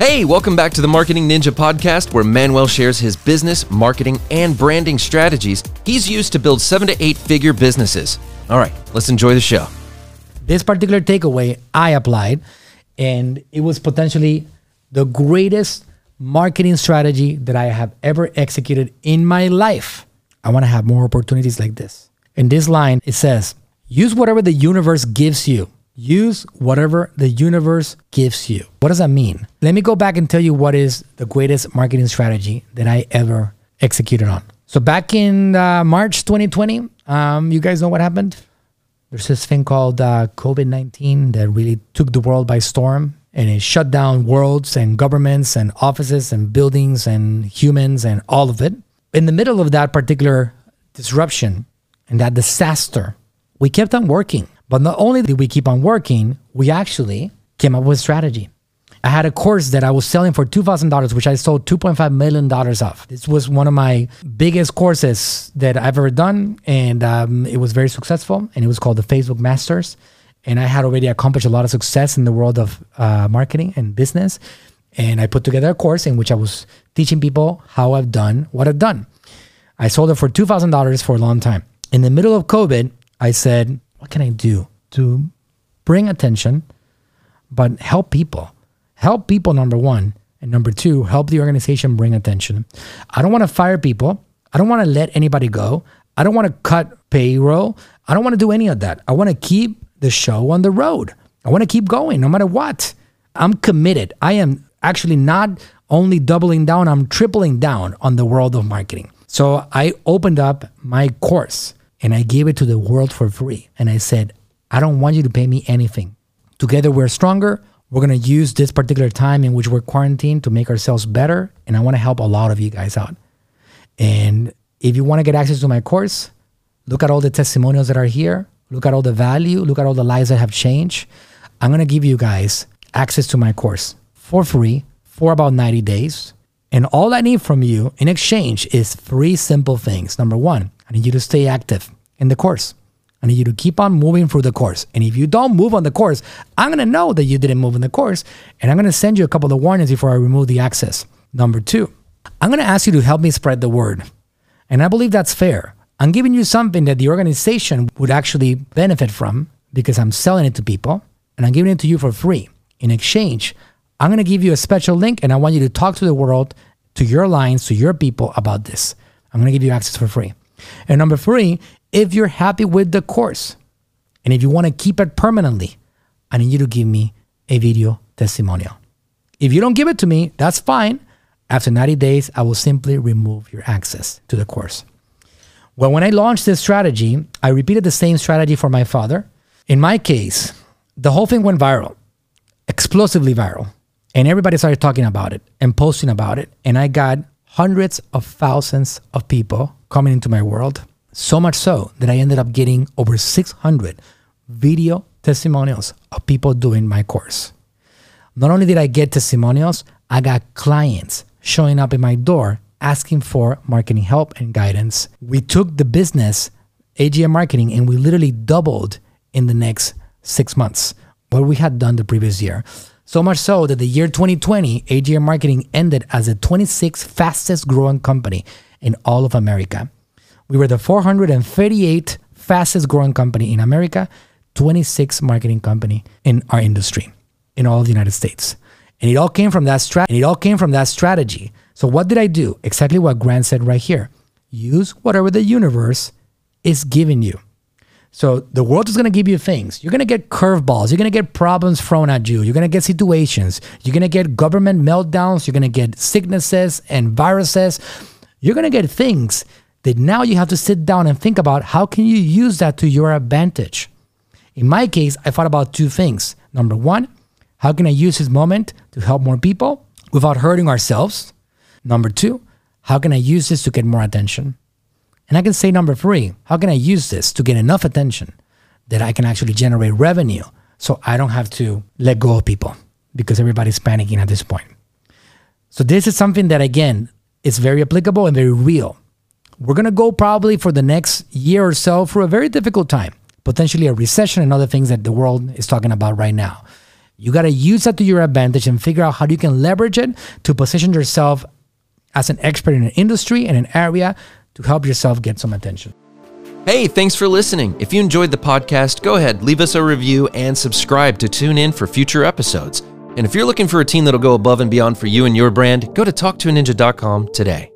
Hey, welcome back to the Marketing Ninja podcast, where Manuel shares his business, marketing, and branding strategies he's used to build seven to eight figure businesses. All right, let's enjoy the show. This particular takeaway I applied, and it was potentially the greatest marketing strategy that I have ever executed in my life. I want to have more opportunities like this. In this line, it says, use whatever the universe gives you Use whatever the universe gives you. What does that mean? Let me go back and tell you what is the greatest marketing strategy that I ever executed on. So, back in uh, March 2020, um, you guys know what happened? There's this thing called uh, COVID 19 that really took the world by storm and it shut down worlds and governments and offices and buildings and humans and all of it. In the middle of that particular disruption and that disaster, we kept on working. But not only did we keep on working, we actually came up with strategy. I had a course that I was selling for $2,000, which I sold $2.5 million of. This was one of my biggest courses that I've ever done. And um, it was very successful. And it was called the Facebook Masters. And I had already accomplished a lot of success in the world of uh, marketing and business. And I put together a course in which I was teaching people how I've done what I've done. I sold it for $2,000 for a long time. In the middle of COVID, I said, what can I do to bring attention, but help people? Help people, number one. And number two, help the organization bring attention. I don't want to fire people. I don't want to let anybody go. I don't want to cut payroll. I don't want to do any of that. I want to keep the show on the road. I want to keep going no matter what. I'm committed. I am actually not only doubling down, I'm tripling down on the world of marketing. So I opened up my course and I gave it to the world for free. And I said, I don't want you to pay me anything. Together we're stronger. We're going to use this particular time in which we're quarantined to make ourselves better. And I want to help a lot of you guys out. And if you want to get access to my course, look at all the testimonials that are here. Look at all the value. Look at all the lives that have changed. I'm going to give you guys access to my course for free for about 90 days. And all I need from you in exchange is three simple things. Number one, I need you to stay active in the course. I need you to keep on moving through the course. And if you don't move on the course, I'm going to know that you didn't move in the course. And I'm going to send you a couple of warnings before I remove the access. Number two, I'm going to ask you to help me spread the word. And I believe that's fair. I'm giving you something that the organization would actually benefit from because I'm selling it to people and I'm giving it to you for free. In exchange, I'm going to give you a special link and I want you to talk to the world, to your lines, to your people about this. I'm going to give you access for free. And number three, if you're happy with the course and if you want to keep it permanently, I need you to give me a video testimonial. If you don't give it to me, that's fine. After 90 days, I will simply remove your access to the course. Well, when I launched this strategy, I repeated the same strategy for my father. In my case, the whole thing went viral, explosively viral. And everybody started talking about it and posting about it. And I got hundreds of thousands of people coming into my world. So much so that I ended up getting over 600 video testimonials of people doing my course. Not only did I get testimonials, I got clients showing up in my door asking for marketing help and guidance. We took the business, AGM marketing, and we literally doubled in the next six months what we had done the previous year. So much so that the year 2020, AGM Marketing ended as the 26th fastest growing company in all of America. We were the 438th fastest growing company in America, 26th marketing company in our industry in all of the United States. And it all came from that and it all came from that strategy. So what did I do? Exactly what Grant said right here. Use whatever the universe is giving you. So the world is going to give you things. You're going to get curveballs. You're going to get problems thrown at you. You're going to get situations. You're going to get government meltdowns. You're going to get sicknesses and viruses. You're going to get things that now you have to sit down and think about how can you use that to your advantage. In my case, I thought about two things. Number one, how can I use this moment to help more people without hurting ourselves? Number two, how can I use this to get more attention? And I can say number three, how can I use this to get enough attention that I can actually generate revenue so I don't have to let go of people because everybody's panicking at this point. So this is something that again is very applicable and very real. We're gonna go probably for the next year or so through a very difficult time, potentially a recession and other things that the world is talking about right now. You got to use that to your advantage and figure out how you can leverage it to position yourself as an expert in an industry and an area to help yourself get some attention. Hey, thanks for listening. If you enjoyed the podcast, go ahead, leave us a review and subscribe to tune in for future episodes. And if you're looking for a team that'll go above and beyond for you and your brand, go to talktoaninja.com today.